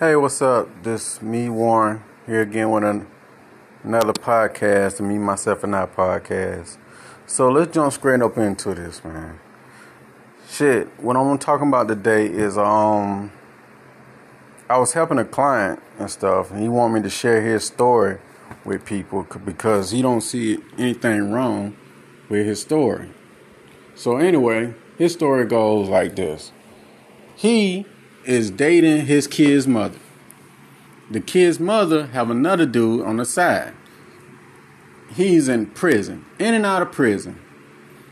Hey, what's up? This me Warren here again with an, another podcast, me myself and I podcast. So let's jump straight up into this, man. Shit, what I'm talking about today is um, I was helping a client and stuff, and he wanted me to share his story with people because he don't see anything wrong with his story. So anyway, his story goes like this: He is dating his kid's mother. The kid's mother have another dude on the side. He's in prison, in and out of prison.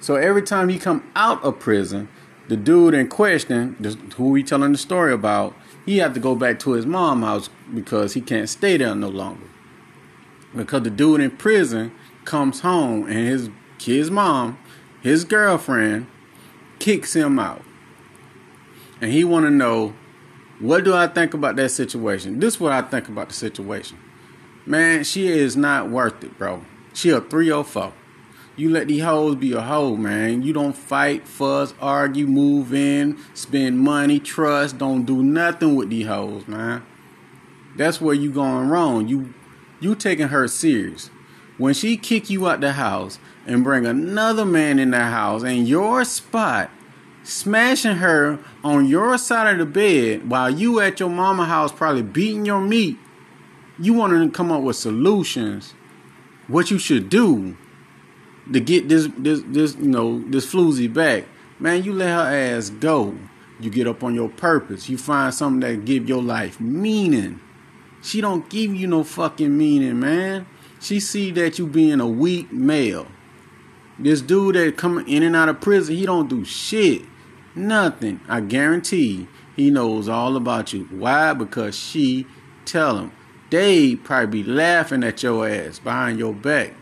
So every time he come out of prison, the dude in question, who we telling the story about, he have to go back to his mom house because he can't stay there no longer. Because the dude in prison comes home and his kid's mom, his girlfriend, kicks him out and he want to know what do I think about that situation. This is what I think about the situation. Man, she is not worth it, bro. She a 304. You let these hoes be a hoe, man. You don't fight, fuss, argue, move in, spend money, trust, don't do nothing with these hoes, man. That's where you going wrong. You you taking her serious. When she kick you out the house and bring another man in the house in your spot smashing her on your side of the bed while you at your mama house probably beating your meat, you want to come up with solutions. What you should do to get this this this you know this floozy back, man. You let her ass go. You get up on your purpose. You find something that give your life meaning. She don't give you no fucking meaning, man. She see that you being a weak male. This dude that come in and out of prison, he don't do shit. Nothing. I guarantee he knows all about you. Why? Because she tell him. They probably be laughing at your ass behind your back.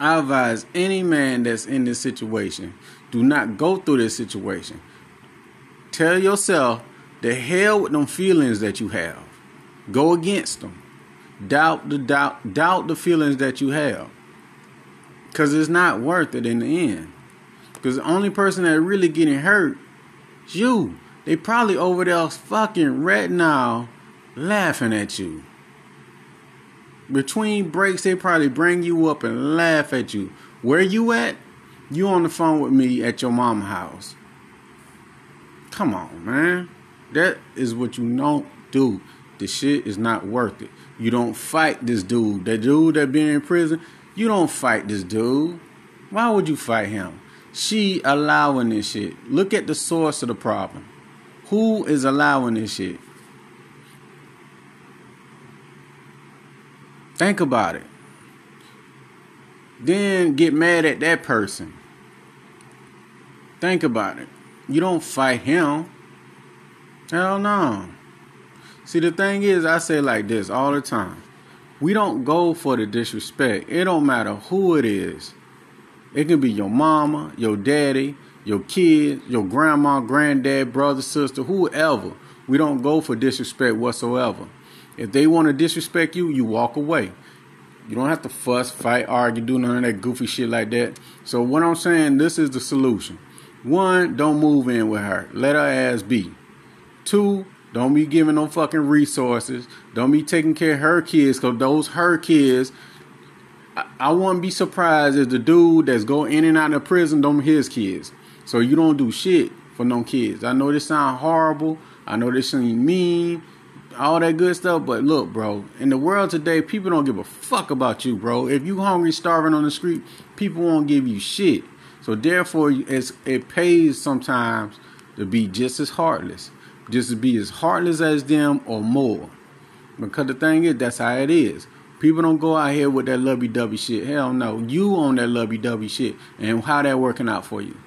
I advise any man that's in this situation, do not go through this situation. Tell yourself the hell with them feelings that you have. Go against them. Doubt the doubt doubt the feelings that you have. Cause it's not worth it in the end. Because the only person that really getting hurt is you. They probably over there fucking right now laughing at you. Between breaks, they probably bring you up and laugh at you. Where you at? You on the phone with me at your mama house. Come on, man. That is what you don't do. The shit is not worth it. You don't fight this dude. That dude that been in prison, you don't fight this dude. Why would you fight him? She allowing this shit. Look at the source of the problem. Who is allowing this shit? Think about it. Then get mad at that person. Think about it. You don't fight him. Hell no. See, the thing is, I say like this all the time. We don't go for the disrespect. It don't matter who it is. It can be your mama, your daddy, your kid, your grandma, granddad, brother, sister, whoever. We don't go for disrespect whatsoever. If they want to disrespect you, you walk away. You don't have to fuss, fight, argue, do none of that goofy shit like that. So what I'm saying, this is the solution. One, don't move in with her. Let her ass be. Two, don't be giving no fucking resources. Don't be taking care of her kids, cause those her kids I, I wouldn't be surprised if the dude that's go in and out of prison don't his kids. So you don't do shit for no kids. I know this sound horrible. I know this seem mean, all that good stuff. But look, bro, in the world today, people don't give a fuck about you, bro. If you hungry, starving on the street, people won't give you shit. So therefore, it pays sometimes to be just as heartless, just to be as heartless as them or more. Because the thing is, that's how it is. People don't go out here with that lovey dovey shit. Hell no. You on that lovey dovey shit. And how that working out for you?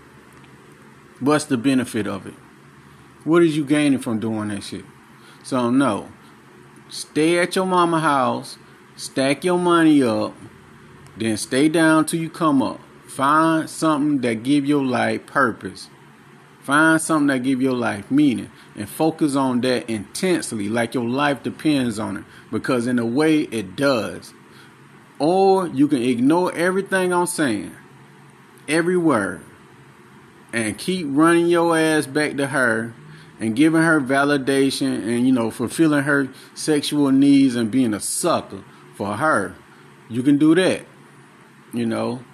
What's the benefit of it? What is you gaining from doing that shit? So no. Stay at your mama house, stack your money up, then stay down till you come up. Find something that give your life purpose. Find something that give your life meaning and focus on that intensely like your life depends on it because in a way it does. Or you can ignore everything I'm saying, every word, and keep running your ass back to her and giving her validation and you know fulfilling her sexual needs and being a sucker for her. You can do that. You know.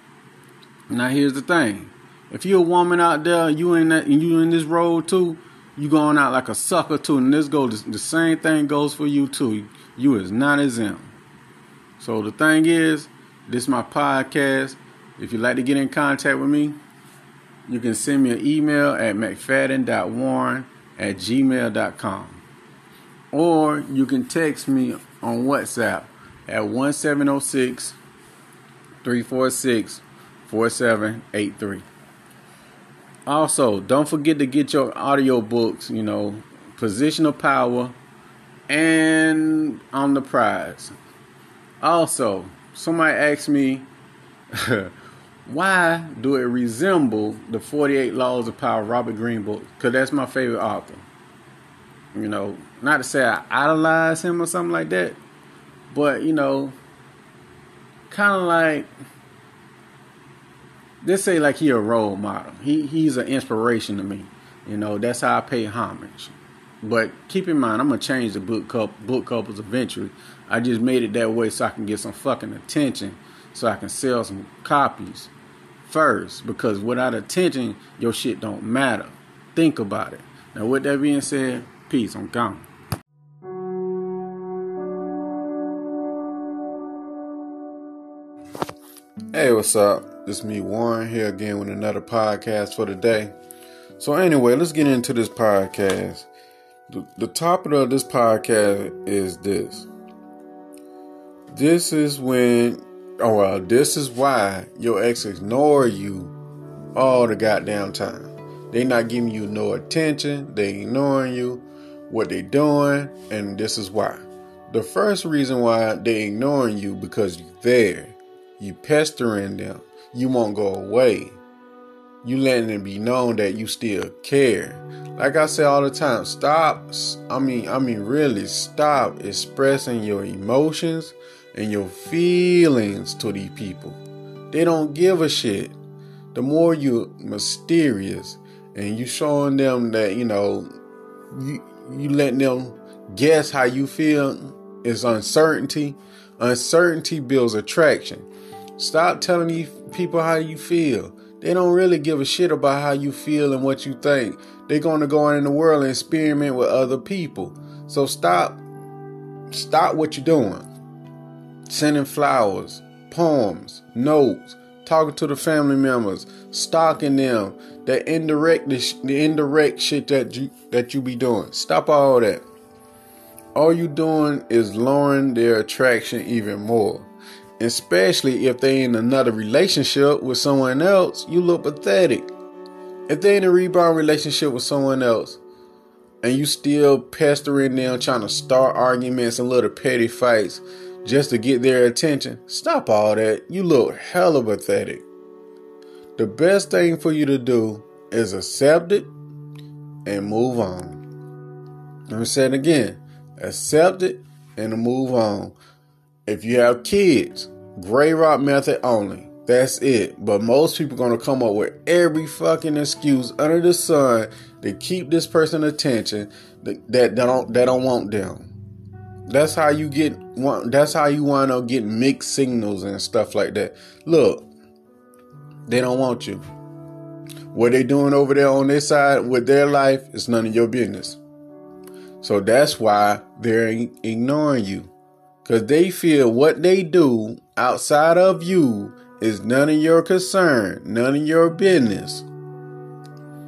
Now here's the thing. If you're a woman out there, you in that and you in this role too, you going out like a sucker too. And this goes the same thing goes for you too. You is not exempt. So the thing is, this is my podcast. If you'd like to get in contact with me, you can send me an email at mcfadden.warren at gmail.com. Or you can text me on WhatsApp at 1706 346 4783. Also, don't forget to get your audio books, you know, Position of Power and On the Prize. Also, somebody asked me why do it resemble the 48 Laws of Power, Robert Greene book? Because that's my favorite author. You know, not to say I idolize him or something like that, but, you know, kind of like, let's say like he a role model. He He's an inspiration to me. You know, that's how I pay homage. But keep in mind, I'm gonna change the book couple, book couples eventually. I just made it that way so I can get some fucking attention, so I can sell some copies first because without attention, your shit don't matter. Think about it. Now, with that being said, peace. I'm gone. Hey, what's up? Is me, Warren, here again with another podcast for the day. So, anyway, let's get into this podcast. The, the topic of this podcast is this. This is when Oh well, this is why your ex ignore you all the goddamn time. They not giving you no attention. They ignoring you, what they doing, and this is why. The first reason why they ignoring you because you there. You pestering them. You won't go away. You letting it be known that you still care. Like I say all the time, stop. I mean, I mean, really stop expressing your emotions and your feelings to these people. They don't give a shit. The more you mysterious and you showing them that, you know, you you letting them guess how you feel is uncertainty. Uncertainty builds attraction. Stop telling these people how you feel. They don't really give a shit about how you feel and what you think. They're going to go out in the world and experiment with other people. So stop stop what you're doing sending flowers, poems, notes, talking to the family members, stalking them, that indirect the indirect shit that you that you be doing. Stop all that. All you doing is lowering their attraction even more. Especially if they in another relationship with someone else, you look pathetic. If they in a rebound relationship with someone else, and you still pestering them, trying to start arguments and little petty fights, just to get their attention. Stop all that. You look hella pathetic. The best thing for you to do is accept it and move on. Let me say it again. Accept it and move on. If you have kids, gray rock method only. That's it. But most people gonna come up with every fucking excuse under the sun to keep this person attention that, that don't that don't want them. That's how you get that's how you wind up getting mixed signals and stuff like that. Look, they don't want you. What they doing over there on their side with their life is none of your business. So that's why they're ignoring you. Cause they feel what they do outside of you is none of your concern, none of your business.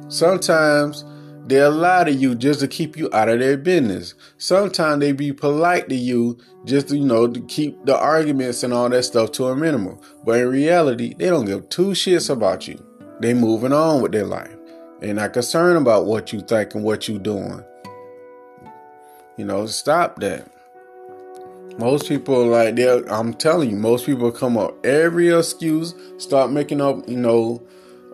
Sometimes They'll lie to you just to keep you out of their business. Sometimes they be polite to you just to, you know, to keep the arguments and all that stuff to a minimum. But in reality, they don't give two shits about you. They moving on with their life. They're not concerned about what you think and what you doing. You know, stop that. Most people like they I'm telling you, most people come up every excuse, start making up, you know,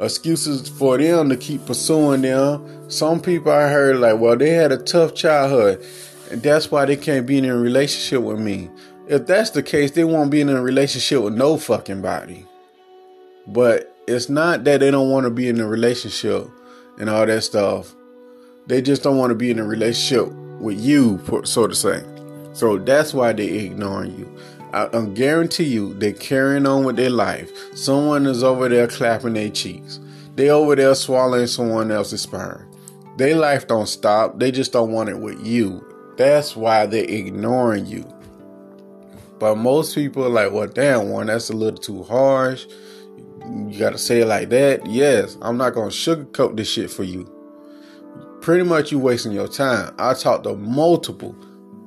excuses for them to keep pursuing them. Some people I heard like, well, they had a tough childhood, and that's why they can't be in a relationship with me. If that's the case, they won't be in a relationship with no fucking body. But it's not that they don't want to be in a relationship and all that stuff. They just don't want to be in a relationship with you, so to say. So that's why they're ignoring you. I, I guarantee you they're carrying on with their life. Someone is over there clapping their cheeks. They over there swallowing someone else's sperm. Their life don't stop. They just don't want it with you. That's why they're ignoring you. But most people are like, well, damn, one, that's a little too harsh. You gotta say it like that. Yes, I'm not gonna sugarcoat this shit for you. Pretty much you wasting your time. I talked to multiple,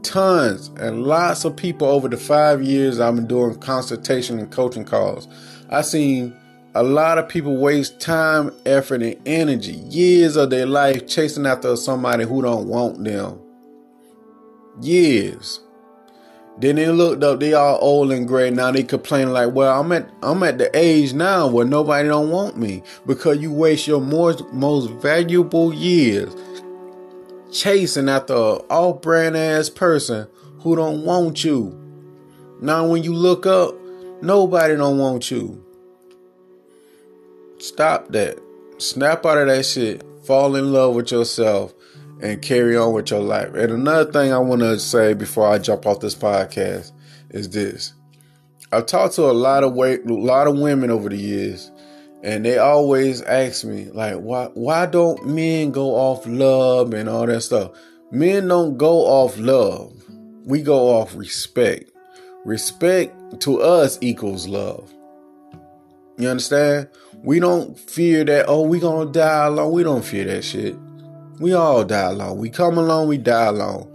tons, and lots of people over the five years I've been doing consultation and coaching calls. I've seen a lot of people waste time, effort, and energy, years of their life chasing after somebody who don't want them. Years. Then they looked up, they all old and gray. Now they complain like, well, I'm at I'm at the age now where nobody don't want me because you waste your most most valuable years chasing after a off brand ass person who don't want you. Now when you look up, nobody don't want you. Stop that. Snap out of that shit. Fall in love with yourself and carry on with your life. And another thing I want to say before I jump off this podcast is this. I've talked to a lot of way, a lot of women over the years, and they always ask me like, why why don't men go off love and all that stuff? Men don't go off love. We go off respect. Respect to us equals love. You understand? We don't fear that, oh, we gonna die alone. We don't fear that shit. We all die alone. We come along, we die alone.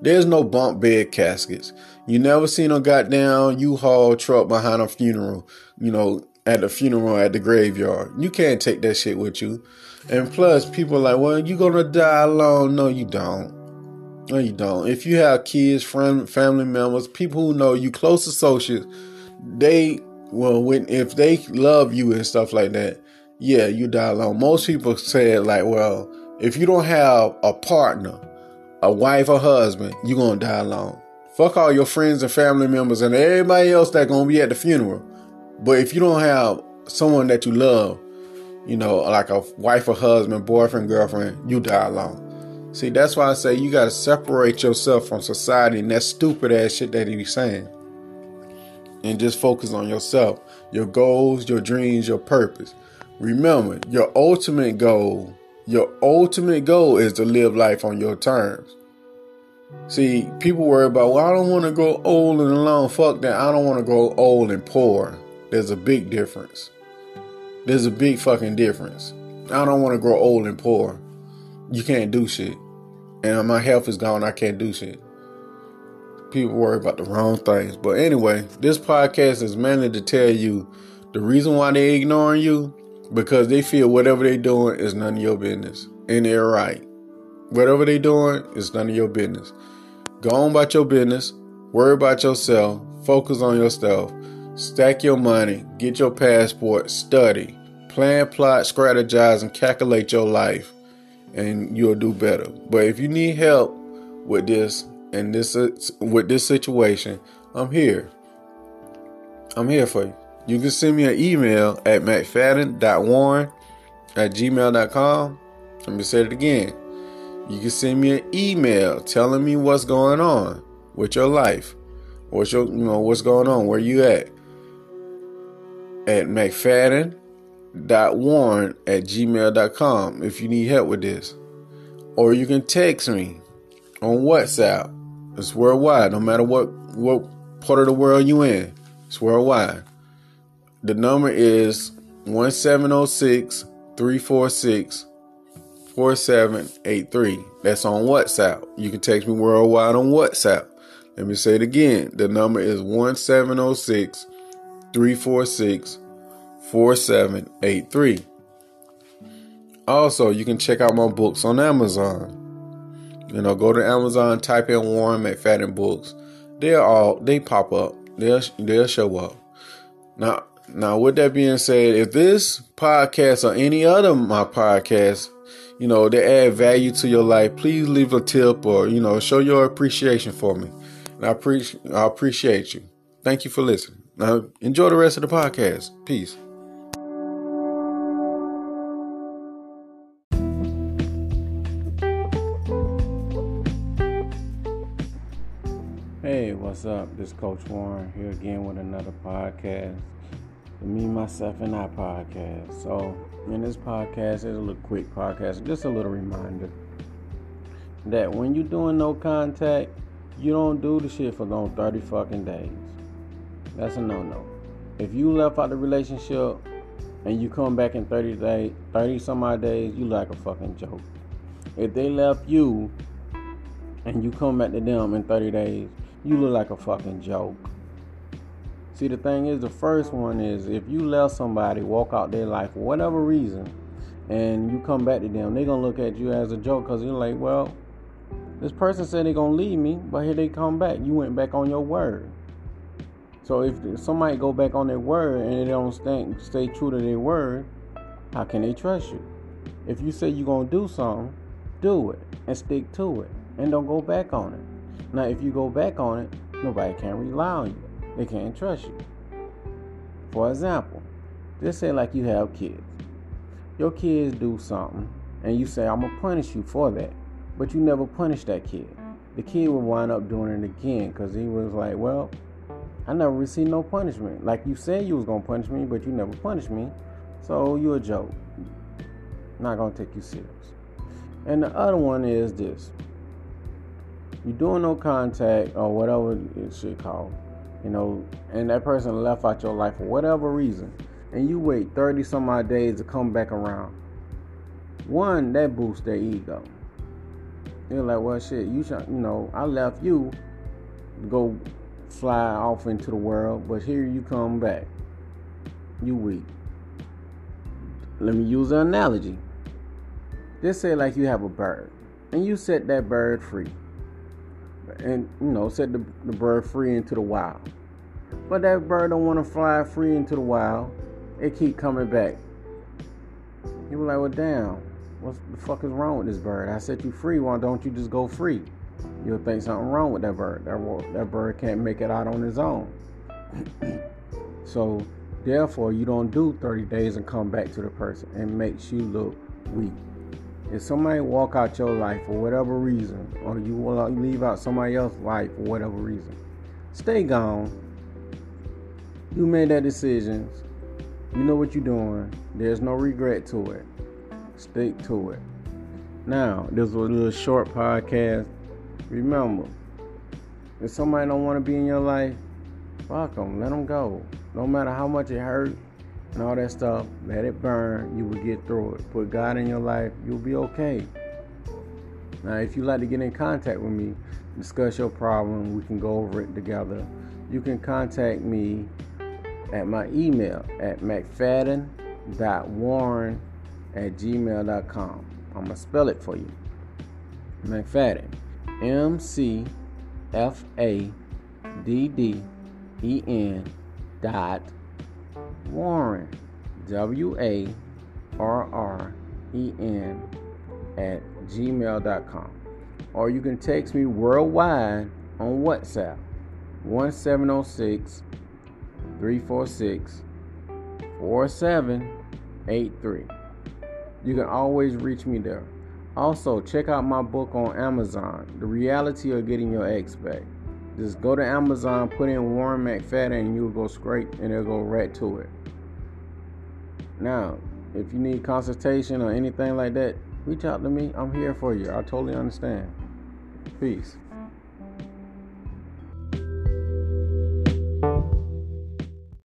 There's no bump bed caskets. You never seen a goddamn U-Haul truck behind a funeral, you know, at the funeral at the graveyard. You can't take that shit with you. And plus, people like, well, you gonna die alone. No, you don't. No, you don't. If you have kids, friend, family members, people who know you, close associates, they well, when if they love you and stuff like that, yeah, you die alone. Most people say like, well, if you don't have a partner, a wife or husband, you're gonna die alone. Fuck all your friends and family members and everybody else that gonna be at the funeral. But if you don't have someone that you love, you know, like a wife or husband, boyfriend, girlfriend, you die alone. See, that's why I say you gotta separate yourself from society and that stupid ass shit that he be saying. And just focus on yourself, your goals, your dreams, your purpose. Remember, your ultimate goal your ultimate goal is to live life on your terms. See, people worry about, well, I don't want to grow old and alone. Fuck that. I don't want to grow old and poor. There's a big difference. There's a big fucking difference. I don't want to grow old and poor. You can't do shit. And my health is gone. I can't do shit. People worry about the wrong things. But anyway, this podcast is mainly to tell you the reason why they're ignoring you because they feel whatever they're doing is none of your business. And they're right. Whatever they're doing is none of your business. Go on about your business, worry about yourself, focus on yourself, stack your money, get your passport, study, plan, plot, strategize, and calculate your life, and you'll do better. But if you need help with this and this with this situation, I'm here. I'm here for you. You can send me an email at mcfadden.warren at gmail.com. Let me say it again. You can send me an email telling me what's going on with your life. What's your you know what's going on, where you at. At mcfadden.warren at gmail.com if you need help with this. Or you can text me on WhatsApp. It's worldwide, no matter what what part of the world you in. It's worldwide. The number is 1706 346 4783. That's on WhatsApp. You can text me worldwide on WhatsApp. Let me say it again. The number is 1706 346 4783. Also, you can check out my books on Amazon. You know, go to Amazon, type in Warren McFadden books. They're all they pop up. They'll they'll show up. Now now, with that being said, if this podcast or any other of my podcasts, you know, they add value to your life, please leave a tip or, you know, show your appreciation for me. And I appreciate I appreciate you. Thank you for listening. Uh, enjoy the rest of the podcast. Peace. Hey, what's up? This Coach Warren here again with another podcast. The Me, Myself, and I podcast. So, in this podcast, it's a little quick podcast, just a little reminder that when you're doing no contact, you don't do the shit for long 30 fucking days. That's a no no. If you left out the relationship and you come back in 30 days, 30 some odd days, you like a fucking joke. If they left you and you come back to them in 30 days, you look like a fucking joke. See, the thing is, the first one is if you left somebody walk out their life for whatever reason, and you come back to them, they're gonna look at you as a joke because you're like, well, this person said they're gonna leave me, but here they come back. You went back on your word. So if somebody go back on their word and they don't stay, stay true to their word, how can they trust you? If you say you're gonna do something, do it and stick to it, and don't go back on it. Now, if you go back on it, nobody can rely on you. They can't trust you. For example, just say like you have kids. Your kids do something, and you say, I'm gonna punish you for that. But you never punish that kid. The kid will wind up doing it again because he was like, Well, I never received no punishment. Like you said you was gonna punish me, but you never punished me. So you a joke. Not gonna take you serious. And the other one is this you doing no contact or whatever it should call, you know, and that person left out your life for whatever reason, and you wait 30 some odd days to come back around. One, that boosts their ego. They're like, well, shit, you should, you know, I left you go fly off into the world, but here you come back. You weak. Let me use an analogy. Just say like you have a bird, and you set that bird free and you know set the, the bird free into the wild. But that bird don't want to fly free into the wild. It keep coming back. You were like, well, damn, what the fuck is wrong with this bird? I set you free. Why don't you just go free? You'll think something wrong with that bird. That, that bird can't make it out on his own. so, therefore, you don't do 30 days and come back to the person It makes you look weak. If somebody walk out your life for whatever reason, or you to leave out somebody else's life for whatever reason, stay gone. You made that decision. You know what you're doing. There's no regret to it. Stick to it. Now, this was a little short podcast. Remember, if somebody don't want to be in your life, fuck them. Let them go. No matter how much it hurt, and all that stuff, let it burn. You will get through it. Put God in your life, you'll be okay. Now, if you'd like to get in contact with me, discuss your problem, we can go over it together. You can contact me at my email at mcfadden.warren at gmail.com. I'm going to spell it for you. McFadden. M C F A D D E N dot Warren, W A R R E N, at gmail.com. Or you can text me worldwide on WhatsApp 1706 346 4783. You can always reach me there. Also, check out my book on Amazon, The Reality of Getting Your Ex Back. Just go to Amazon, put in Warren McFadden, and you'll go straight and it'll go right to it. Now, if you need consultation or anything like that, reach out to me. I'm here for you. I totally understand. Peace.